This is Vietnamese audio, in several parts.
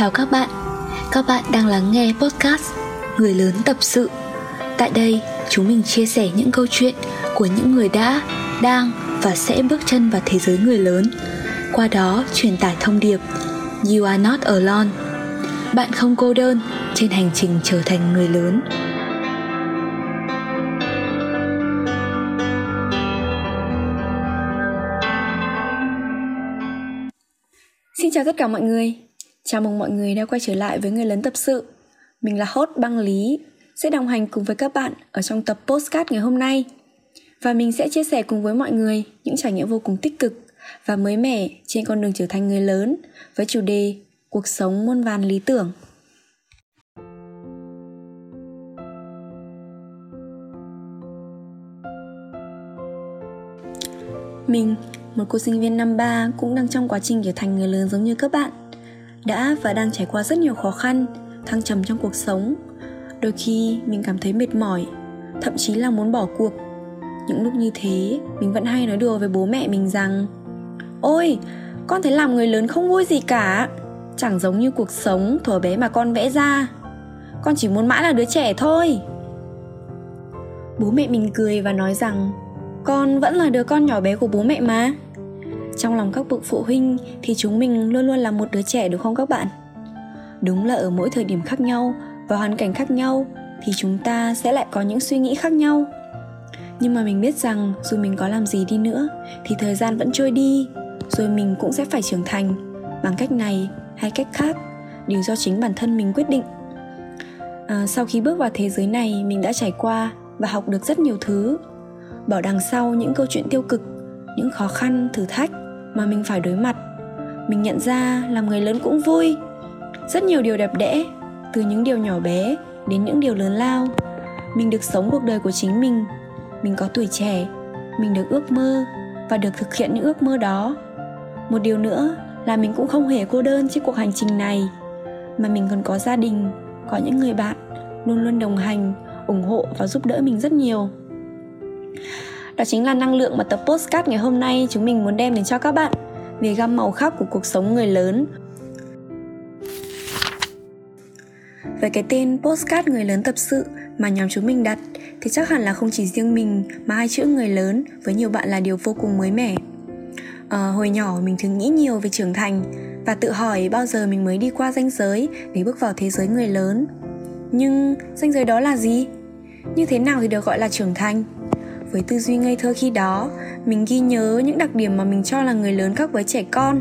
Chào các bạn, các bạn đang lắng nghe podcast Người lớn tập sự. Tại đây, chúng mình chia sẻ những câu chuyện của những người đã, đang và sẽ bước chân vào thế giới người lớn. Qua đó truyền tải thông điệp You are not alone. Bạn không cô đơn trên hành trình trở thành người lớn. Xin chào tất cả mọi người. Chào mừng mọi người đã quay trở lại với Người lớn tập sự. Mình là host Băng Lý, sẽ đồng hành cùng với các bạn ở trong tập postcard ngày hôm nay. Và mình sẽ chia sẻ cùng với mọi người những trải nghiệm vô cùng tích cực và mới mẻ trên con đường trở thành người lớn với chủ đề Cuộc sống muôn vàn lý tưởng. Mình, một cô sinh viên năm 3 cũng đang trong quá trình trở thành người lớn giống như các bạn đã và đang trải qua rất nhiều khó khăn, thăng trầm trong cuộc sống. Đôi khi mình cảm thấy mệt mỏi, thậm chí là muốn bỏ cuộc. Những lúc như thế, mình vẫn hay nói đùa với bố mẹ mình rằng, ôi, con thấy làm người lớn không vui gì cả. Chẳng giống như cuộc sống thuở bé mà con vẽ ra. Con chỉ muốn mãi là đứa trẻ thôi. Bố mẹ mình cười và nói rằng, con vẫn là đứa con nhỏ bé của bố mẹ mà trong lòng các bậc phụ huynh thì chúng mình luôn luôn là một đứa trẻ đúng không các bạn? Đúng là ở mỗi thời điểm khác nhau và hoàn cảnh khác nhau thì chúng ta sẽ lại có những suy nghĩ khác nhau. Nhưng mà mình biết rằng dù mình có làm gì đi nữa thì thời gian vẫn trôi đi rồi mình cũng sẽ phải trưởng thành. Bằng cách này hay cách khác đều do chính bản thân mình quyết định. À, sau khi bước vào thế giới này mình đã trải qua và học được rất nhiều thứ. Bỏ đằng sau những câu chuyện tiêu cực những khó khăn thử thách mà mình phải đối mặt. Mình nhận ra làm người lớn cũng vui. Rất nhiều điều đẹp đẽ, từ những điều nhỏ bé đến những điều lớn lao. Mình được sống cuộc đời của chính mình. Mình có tuổi trẻ, mình được ước mơ và được thực hiện những ước mơ đó. Một điều nữa là mình cũng không hề cô đơn trên cuộc hành trình này, mà mình còn có gia đình, có những người bạn luôn luôn đồng hành, ủng hộ và giúp đỡ mình rất nhiều đó chính là năng lượng mà tập postcard ngày hôm nay chúng mình muốn đem đến cho các bạn về gam màu khác của cuộc sống người lớn Về cái tên postcard người lớn tập sự mà nhóm chúng mình đặt thì chắc hẳn là không chỉ riêng mình mà hai chữ người lớn với nhiều bạn là điều vô cùng mới mẻ. À, hồi nhỏ mình thường nghĩ nhiều về trưởng thành và tự hỏi bao giờ mình mới đi qua ranh giới để bước vào thế giới người lớn. Nhưng ranh giới đó là gì? Như thế nào thì được gọi là trưởng thành? Với tư duy ngây thơ khi đó, mình ghi nhớ những đặc điểm mà mình cho là người lớn khác với trẻ con.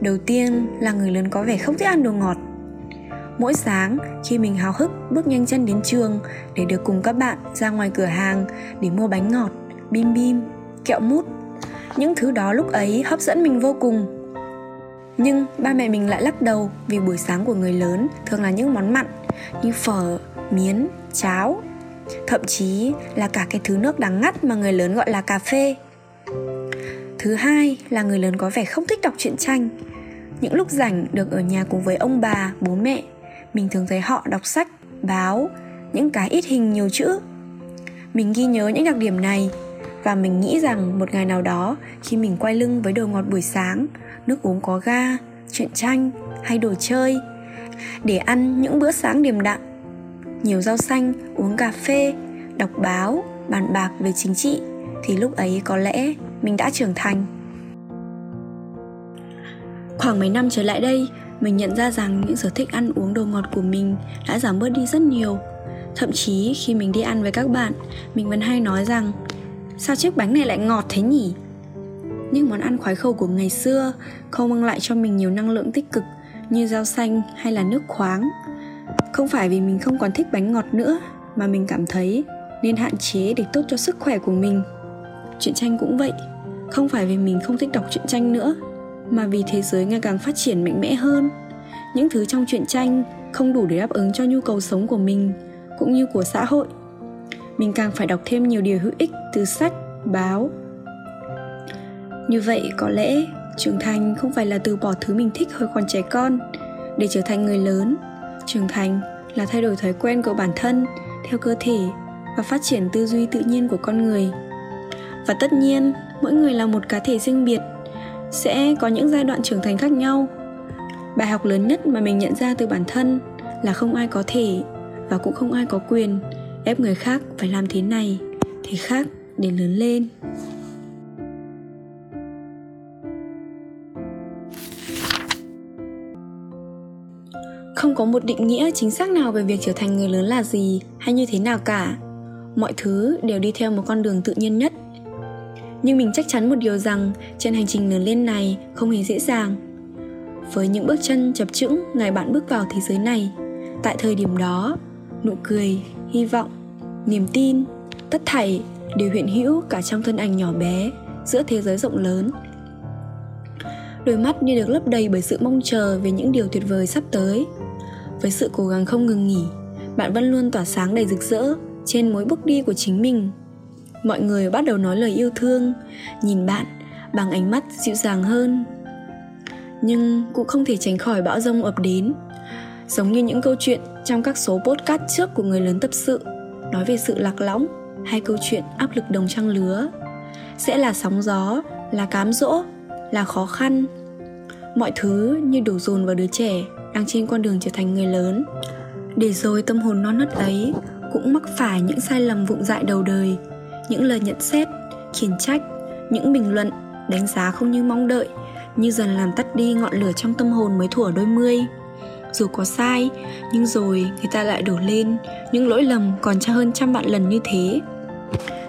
Đầu tiên là người lớn có vẻ không thích ăn đồ ngọt. Mỗi sáng, khi mình háo hức bước nhanh chân đến trường để được cùng các bạn ra ngoài cửa hàng để mua bánh ngọt, bim bim, kẹo mút, những thứ đó lúc ấy hấp dẫn mình vô cùng. Nhưng ba mẹ mình lại lắc đầu vì buổi sáng của người lớn thường là những món mặn như phở, miến, cháo thậm chí là cả cái thứ nước đắng ngắt mà người lớn gọi là cà phê. Thứ hai là người lớn có vẻ không thích đọc truyện tranh. Những lúc rảnh được ở nhà cùng với ông bà, bố mẹ, mình thường thấy họ đọc sách, báo, những cái ít hình nhiều chữ. Mình ghi nhớ những đặc điểm này và mình nghĩ rằng một ngày nào đó khi mình quay lưng với đồ ngọt buổi sáng, nước uống có ga, truyện tranh hay đồ chơi, để ăn những bữa sáng điềm đạm nhiều rau xanh, uống cà phê, đọc báo, bàn bạc về chính trị thì lúc ấy có lẽ mình đã trưởng thành. Khoảng mấy năm trở lại đây, mình nhận ra rằng những sở thích ăn uống đồ ngọt của mình đã giảm bớt đi rất nhiều. Thậm chí khi mình đi ăn với các bạn, mình vẫn hay nói rằng sao chiếc bánh này lại ngọt thế nhỉ? Những món ăn khoái khẩu của ngày xưa không mang lại cho mình nhiều năng lượng tích cực như rau xanh hay là nước khoáng không phải vì mình không còn thích bánh ngọt nữa, mà mình cảm thấy nên hạn chế để tốt cho sức khỏe của mình. Truyện tranh cũng vậy. Không phải vì mình không thích đọc truyện tranh nữa, mà vì thế giới ngày càng phát triển mạnh mẽ hơn. Những thứ trong truyện tranh không đủ để đáp ứng cho nhu cầu sống của mình, cũng như của xã hội. Mình càng phải đọc thêm nhiều điều hữu ích từ sách, báo. Như vậy có lẽ trưởng thành không phải là từ bỏ thứ mình thích hồi còn trẻ con, để trở thành người lớn trưởng thành là thay đổi thói quen của bản thân theo cơ thể và phát triển tư duy tự nhiên của con người. Và tất nhiên, mỗi người là một cá thể riêng biệt, sẽ có những giai đoạn trưởng thành khác nhau. Bài học lớn nhất mà mình nhận ra từ bản thân là không ai có thể và cũng không ai có quyền ép người khác phải làm thế này, thế khác để lớn lên. Không có một định nghĩa chính xác nào về việc trở thành người lớn là gì hay như thế nào cả. Mọi thứ đều đi theo một con đường tự nhiên nhất. Nhưng mình chắc chắn một điều rằng trên hành trình lớn lên này không hề dễ dàng. Với những bước chân chập chững ngày bạn bước vào thế giới này, tại thời điểm đó, nụ cười, hy vọng, niềm tin, tất thảy đều hiện hữu cả trong thân ảnh nhỏ bé giữa thế giới rộng lớn. Đôi mắt như được lấp đầy bởi sự mong chờ về những điều tuyệt vời sắp tới với sự cố gắng không ngừng nghỉ, bạn vẫn luôn tỏa sáng đầy rực rỡ trên mỗi bước đi của chính mình. Mọi người bắt đầu nói lời yêu thương, nhìn bạn bằng ánh mắt dịu dàng hơn. Nhưng cũng không thể tránh khỏi bão rông ập đến, giống như những câu chuyện trong các số podcast trước của người lớn tập sự, nói về sự lạc lõng hay câu chuyện áp lực đồng trang lứa. Sẽ là sóng gió, là cám dỗ, là khó khăn, mọi thứ như đổ dồn vào đứa trẻ đang trên con đường trở thành người lớn. Để rồi tâm hồn non nớt ấy cũng mắc phải những sai lầm vụng dại đầu đời, những lời nhận xét, khiển trách, những bình luận, đánh giá không như mong đợi, như dần làm tắt đi ngọn lửa trong tâm hồn mới thủa đôi mươi. Dù có sai, nhưng rồi người ta lại đổ lên những lỗi lầm còn cha hơn trăm vạn lần như thế.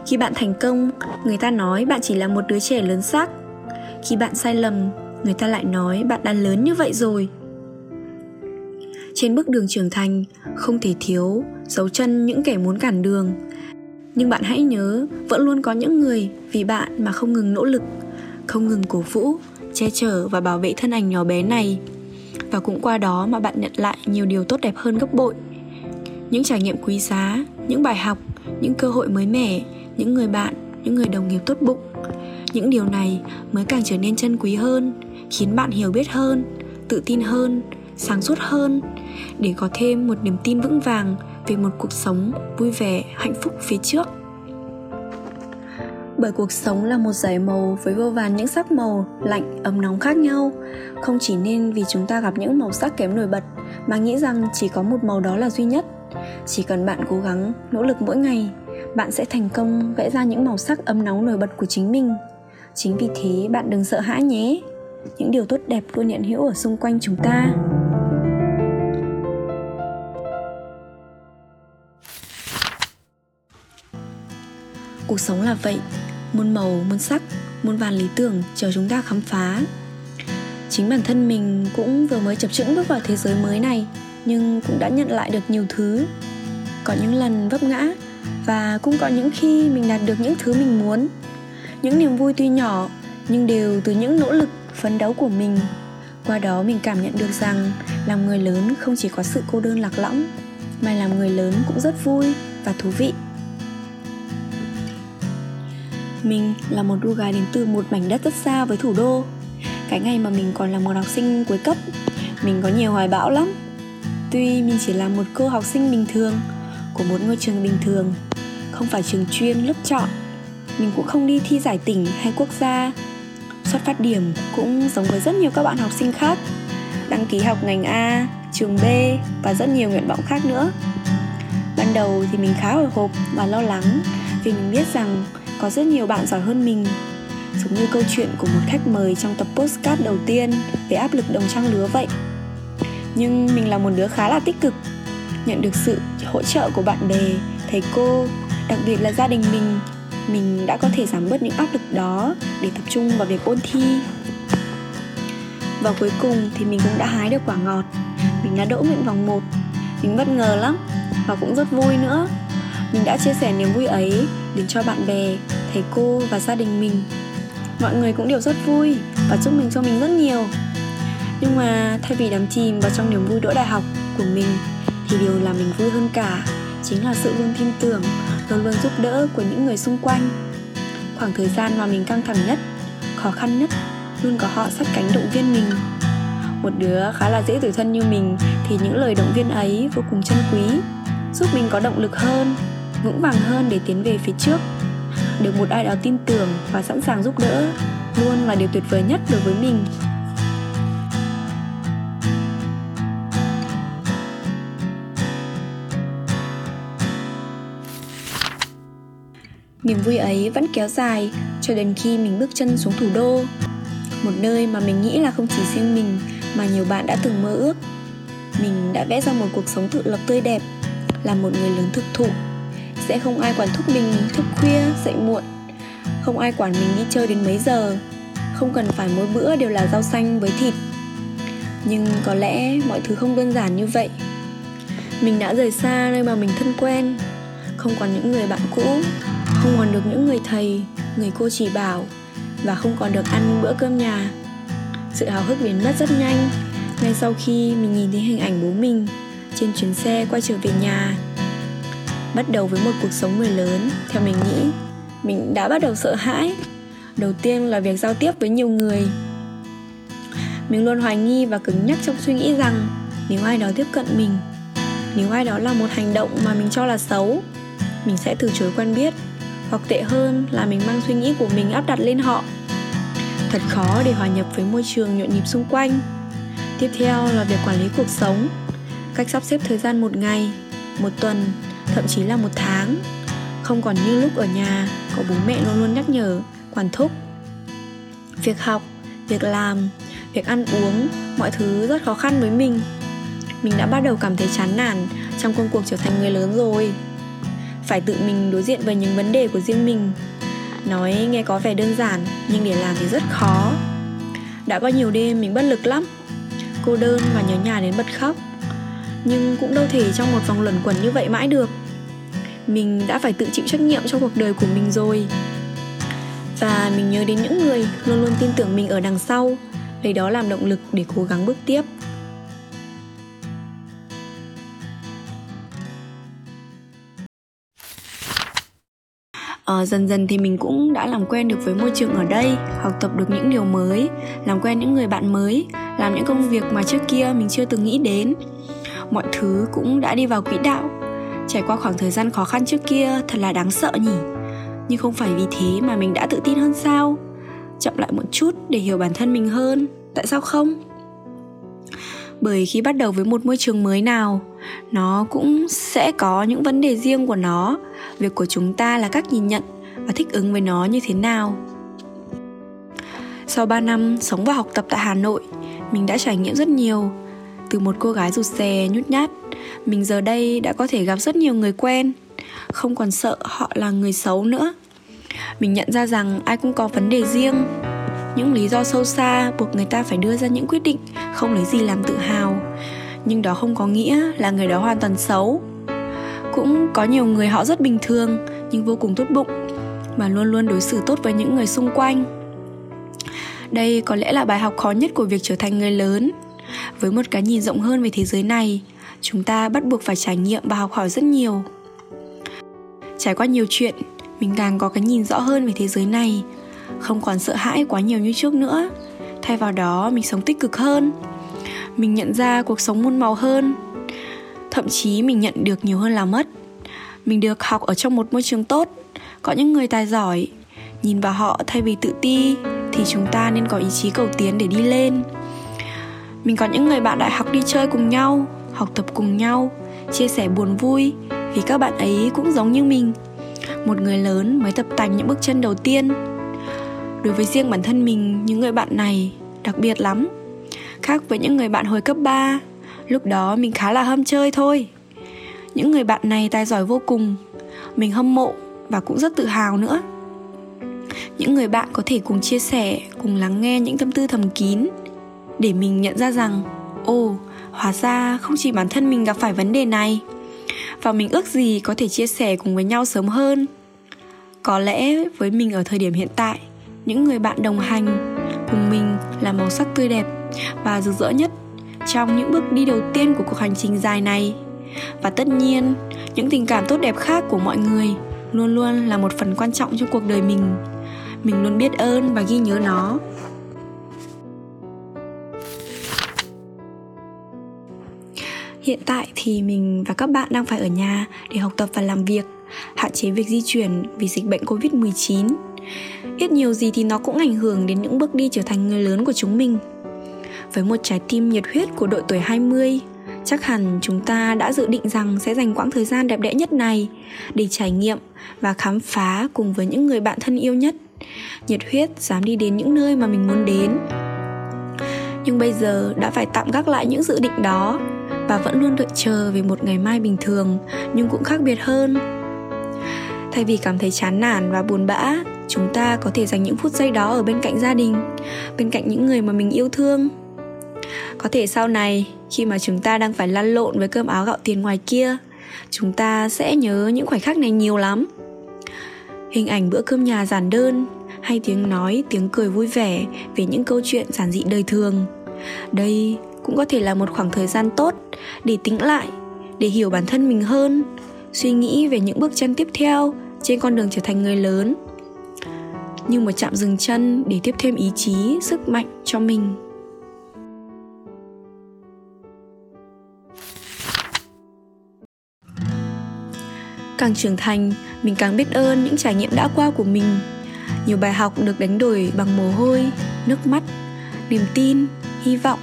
Khi bạn thành công, người ta nói bạn chỉ là một đứa trẻ lớn xác. Khi bạn sai lầm, người ta lại nói bạn đã lớn như vậy rồi trên bước đường trưởng thành không thể thiếu dấu chân những kẻ muốn cản đường. Nhưng bạn hãy nhớ, vẫn luôn có những người vì bạn mà không ngừng nỗ lực, không ngừng cổ vũ, che chở và bảo vệ thân ảnh nhỏ bé này. Và cũng qua đó mà bạn nhận lại nhiều điều tốt đẹp hơn gấp bội. Những trải nghiệm quý giá, những bài học, những cơ hội mới mẻ, những người bạn, những người đồng nghiệp tốt bụng. Những điều này mới càng trở nên chân quý hơn, khiến bạn hiểu biết hơn, tự tin hơn sáng suốt hơn, để có thêm một niềm tin vững vàng về một cuộc sống vui vẻ, hạnh phúc phía trước. Bởi cuộc sống là một giải màu với vô vàn những sắc màu lạnh, ấm nóng khác nhau. Không chỉ nên vì chúng ta gặp những màu sắc kém nổi bật mà nghĩ rằng chỉ có một màu đó là duy nhất. Chỉ cần bạn cố gắng, nỗ lực mỗi ngày, bạn sẽ thành công vẽ ra những màu sắc ấm nóng nổi bật của chính mình. Chính vì thế, bạn đừng sợ hãi nhé. Những điều tốt đẹp luôn hiện hữu ở xung quanh chúng ta. Cuộc sống là vậy. Muôn màu, muôn sắc, muôn vàn lý tưởng chờ chúng ta khám phá. Chính bản thân mình cũng vừa mới chập chững bước vào thế giới mới này, nhưng cũng đã nhận lại được nhiều thứ. Có những lần vấp ngã và cũng có những khi mình đạt được những thứ mình muốn. Những niềm vui tuy nhỏ, nhưng đều từ những nỗ lực phấn đấu của mình. Qua đó mình cảm nhận được rằng làm người lớn không chỉ có sự cô đơn lạc lõng, mà làm người lớn cũng rất vui và thú vị mình là một cô gái đến từ một mảnh đất rất xa với thủ đô. Cái ngày mà mình còn là một học sinh cuối cấp Mình có nhiều hoài bão lắm. Tuy mình chỉ là một cô học sinh bình thường Của một ngôi trường bình thường Không phải trường chuyên lớp chọn Mình cũng không đi thi giải tỉnh hay quốc gia. Xuất phát điểm cũng giống với rất nhiều các bạn học sinh khác Đăng ký học ngành A, trường B và rất nhiều nguyện vọng khác nữa. Ban đầu thì mình khá hồi hộp và lo lắng Vì mình biết rằng có rất nhiều bạn giỏi hơn mình. Giống như câu chuyện của một khách mời trong tập postcard đầu tiên về áp lực đồng trang lứa vậy. Nhưng mình là một đứa khá là tích cực, nhận được sự hỗ trợ của bạn bè, thầy cô, đặc biệt là gia đình mình. Mình đã có thể giảm bớt những áp lực đó để tập trung vào việc ôn thi. Và cuối cùng thì mình cũng đã hái được quả ngọt. Mình đã đỗ nguyện vòng 1 mình bất ngờ lắm và cũng rất vui nữa. Mình đã chia sẻ niềm vui ấy đến cho bạn bè thầy cô và gia đình mình. Mọi người cũng đều rất vui và chúc mừng cho mình rất nhiều. Nhưng mà thay vì đắm chìm vào trong niềm vui đỗ đại học của mình, thì điều làm mình vui hơn cả chính là sự luôn tin tưởng, luôn luôn giúp đỡ của những người xung quanh. Khoảng thời gian mà mình căng thẳng nhất, khó khăn nhất, luôn có họ sát cánh động viên mình. Một đứa khá là dễ tuổi thân như mình, thì những lời động viên ấy vô cùng chân quý, giúp mình có động lực hơn, vững vàng hơn để tiến về phía trước được một ai đó tin tưởng và sẵn sàng giúp đỡ luôn là điều tuyệt vời nhất đối với mình. Niềm vui ấy vẫn kéo dài cho đến khi mình bước chân xuống thủ đô, Một nơi mà mình nghĩ là không chỉ riêng mình mà nhiều bạn đã từng mơ ước. Mình đã vẽ ra một cuộc sống tự lập tươi đẹp, Là một người lớn thực thụ. Sẽ không ai quản thúc mình thức khuya, dậy muộn. Không ai quản mình đi chơi đến mấy giờ. Không cần phải mỗi bữa đều là rau xanh với thịt. Nhưng có lẽ mọi thứ không đơn giản như vậy. Mình đã rời xa nơi mà mình thân quen. Không còn những người bạn cũ. Không còn được những người thầy người cô chỉ bảo. Và không còn được ăn bữa cơm nhà. Sự hào hức biến mất rất nhanh. Ngay sau khi mình nhìn thấy hình ảnh bố mình trên chuyến xe quay trở về nhà bắt đầu với một cuộc sống người lớn. Theo mình nghĩ, mình đã bắt đầu sợ hãi. Đầu tiên là việc giao tiếp với nhiều người. Mình luôn hoài nghi và cứng nhắc trong suy nghĩ rằng nếu ai đó tiếp cận mình, nếu ai đó làm một hành động mà mình cho là xấu, mình sẽ từ chối quen biết. Hoặc tệ hơn là mình mang suy nghĩ của mình áp đặt lên họ. Thật khó để hòa nhập với môi trường nhộn nhịp xung quanh. Tiếp theo là việc quản lý cuộc sống. Cách sắp xếp thời gian một ngày, một tuần thậm chí là một tháng. Không còn như lúc ở nhà, có bố mẹ luôn luôn nhắc nhở, quản thúc. Việc học, việc làm, việc ăn uống, mọi thứ rất khó khăn với mình. Mình đã bắt đầu cảm thấy chán nản trong công cuộc trở thành người lớn rồi. Phải tự mình đối diện với những vấn đề của riêng mình. Nói nghe có vẻ đơn giản, nhưng để làm thì rất khó. Đã có nhiều đêm mình bất lực lắm. Cô đơn và nhớ nhà đến bật khóc. Nhưng cũng đâu thể trong một vòng luẩn quẩn như vậy mãi được mình đã phải tự chịu trách nhiệm cho cuộc đời của mình rồi. Và mình nhớ đến những người luôn luôn tin tưởng mình ở đằng sau. Lấy đó làm động lực để cố gắng bước tiếp. Uh, dần dần thì mình cũng đã làm quen được với môi trường ở đây học tập được những điều mới làm quen những người bạn mới làm những công việc mà trước kia mình chưa từng nghĩ đến. Mọi thứ cũng đã đi vào quỹ đạo trải qua khoảng thời gian khó khăn trước kia thật là đáng sợ nhỉ. Nhưng không phải vì thế mà mình đã tự tin hơn sao? Chậm lại một chút để hiểu bản thân mình hơn tại sao không? Bởi khi bắt đầu với một môi trường mới nào nó cũng sẽ có những vấn đề riêng của nó. Việc của chúng ta là cách nhìn nhận và thích ứng với nó như thế nào. Sau 3 năm sống và học tập tại Hà Nội, mình đã trải nghiệm rất nhiều. Từ một cô gái rụt rè, nhút nhát, mình giờ đây đã có thể gặp rất nhiều người quen, không còn sợ họ là người xấu nữa. Mình nhận ra rằng ai cũng có vấn đề riêng, những lý do sâu xa buộc người ta phải đưa ra những quyết định không lấy gì làm tự hào. Nhưng đó không có nghĩa là người đó hoàn toàn xấu. Cũng có nhiều người họ rất bình thường nhưng vô cùng tốt bụng và luôn luôn đối xử tốt với những người xung quanh. Đây có lẽ là bài học khó nhất của việc trở thành người lớn với một cái nhìn rộng hơn về thế giới này, chúng ta bắt buộc phải trải nghiệm và học hỏi rất nhiều. Trải qua nhiều chuyện, mình càng có cái nhìn rõ hơn về thế giới này. Không còn sợ hãi quá nhiều như trước nữa. Thay vào đó, mình sống tích cực hơn. Mình nhận ra cuộc sống muôn màu hơn. Thậm chí mình nhận được nhiều hơn là mất. Mình được học ở trong một môi trường tốt, có những người tài giỏi. Nhìn vào họ thay vì tự ti, thì chúng ta nên có ý chí cầu tiến để đi lên mình có những người bạn đại học đi chơi cùng nhau, học tập cùng nhau, chia sẻ buồn vui, vì các bạn ấy cũng giống như mình. Một người lớn mới tập tành những bước chân đầu tiên. Đối với riêng bản thân mình, những người bạn này đặc biệt lắm. Khác với những người bạn hồi cấp 3 lúc đó mình khá là hâm chơi thôi. Những người bạn này tài giỏi vô cùng, mình hâm mộ và cũng rất tự hào nữa. Những người bạn có thể cùng chia sẻ, cùng lắng nghe những tâm tư thầm kín để mình nhận ra rằng, ồ, hóa ra không chỉ bản thân mình gặp phải vấn đề này. Và mình ước gì có thể chia sẻ cùng với nhau sớm hơn. Có lẽ với mình ở thời điểm hiện tại, những người bạn đồng hành cùng mình là màu sắc tươi đẹp và rực rỡ nhất trong những bước đi đầu tiên của cuộc hành trình dài này. Và tất nhiên, những tình cảm tốt đẹp khác của mọi người luôn luôn là một phần quan trọng trong cuộc đời mình. Mình luôn biết ơn và ghi nhớ nó. Hiện tại thì mình và các bạn đang phải ở nhà để học tập và làm việc, hạn chế việc di chuyển vì dịch bệnh Covid-19 ít nhiều gì thì nó cũng ảnh hưởng đến những bước đi trở thành người lớn của chúng mình. Với một trái tim nhiệt huyết của đội tuổi 20, chắc hẳn chúng ta đã dự định rằng sẽ dành quãng thời gian đẹp đẽ nhất này để trải nghiệm và khám phá cùng với những người bạn thân yêu nhất. Nhiệt huyết dám đi đến những nơi mà mình muốn đến. Nhưng bây giờ đã phải tạm gác lại những dự định đó và vẫn luôn đợi chờ về một ngày mai bình thường, nhưng cũng khác biệt hơn. Thay vì cảm thấy chán nản và buồn bã, chúng ta có thể dành những phút giây đó ở bên cạnh gia đình, bên cạnh những người mà mình yêu thương. Có thể sau này, khi mà chúng ta đang phải lăn lộn với cơm áo gạo tiền ngoài kia, chúng ta sẽ nhớ những khoảnh khắc này nhiều lắm. Hình ảnh bữa cơm nhà giản đơn, hay tiếng nói, tiếng cười vui vẻ về những câu chuyện giản dị đời thường. Đây cũng có thể là một khoảng thời gian tốt để tính lại, để hiểu bản thân mình hơn, suy nghĩ về những bước chân tiếp theo trên con đường trở thành người lớn. Như một chạm dừng chân để tiếp thêm ý chí, sức mạnh cho mình. Càng trưởng thành, mình càng biết ơn những trải nghiệm đã qua của mình. Nhiều bài học được đánh đổi bằng mồ hôi, nước mắt, niềm tin, hy vọng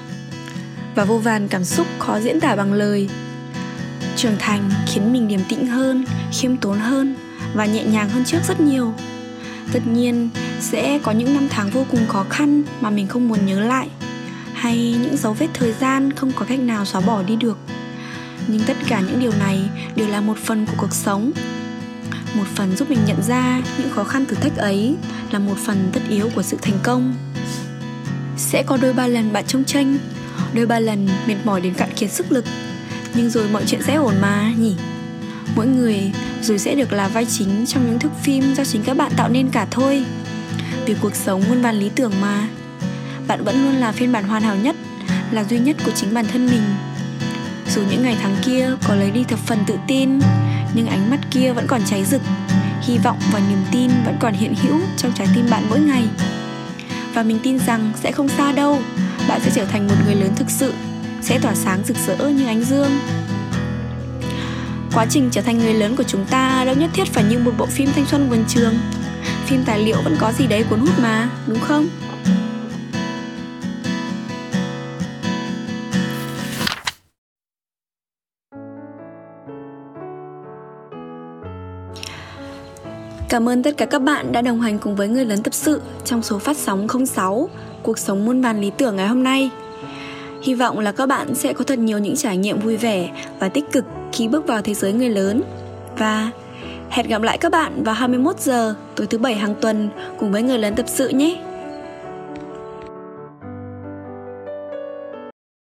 và vô vàn cảm xúc khó diễn tả bằng lời. Trưởng thành khiến mình điềm tĩnh hơn, khiêm tốn hơn và nhẹ nhàng hơn trước rất nhiều. Tất nhiên, sẽ có những năm tháng vô cùng khó khăn mà mình không muốn nhớ lại, hay những dấu vết thời gian không có cách nào xóa bỏ đi được. Nhưng tất cả những điều này đều là một phần của cuộc sống. Một phần giúp mình nhận ra những khó khăn thử thách ấy là một phần tất yếu của sự thành công. Sẽ có đôi ba lần bạn trông tranh đôi ba lần mệt mỏi đến cạn kiệt sức lực. Nhưng rồi mọi chuyện sẽ ổn mà, nhỉ? Mỗi người rồi sẽ được là vai chính trong những thước phim do chính các bạn tạo nên cả thôi. Vì cuộc sống muôn vàn lý tưởng mà. Bạn vẫn luôn là phiên bản hoàn hảo nhất, là duy nhất của chính bản thân mình. Dù những ngày tháng kia có lấy đi thập phần tự tin, nhưng ánh mắt kia vẫn còn cháy rực. Hy vọng và niềm tin vẫn còn hiện hữu trong trái tim bạn mỗi ngày. Và mình tin rằng sẽ không xa đâu bạn sẽ trở thành một người lớn thực sự, sẽ tỏa sáng rực rỡ như ánh dương. Quá trình trở thành người lớn của chúng ta đâu nhất thiết phải như một bộ phim thanh xuân vườn trường. Phim tài liệu vẫn có gì đấy cuốn hút mà, đúng không? Cảm ơn tất cả các bạn đã đồng hành cùng với người lớn tập sự trong số phát sóng 06 Cuộc sống muôn vàn lý tưởng ngày hôm nay. Hy vọng là các bạn sẽ có thật nhiều những trải nghiệm vui vẻ và tích cực khi bước vào thế giới người lớn. Và hẹn gặp lại các bạn vào 21 giờ, tối thứ bảy hàng tuần cùng với người lớn tập sự nhé.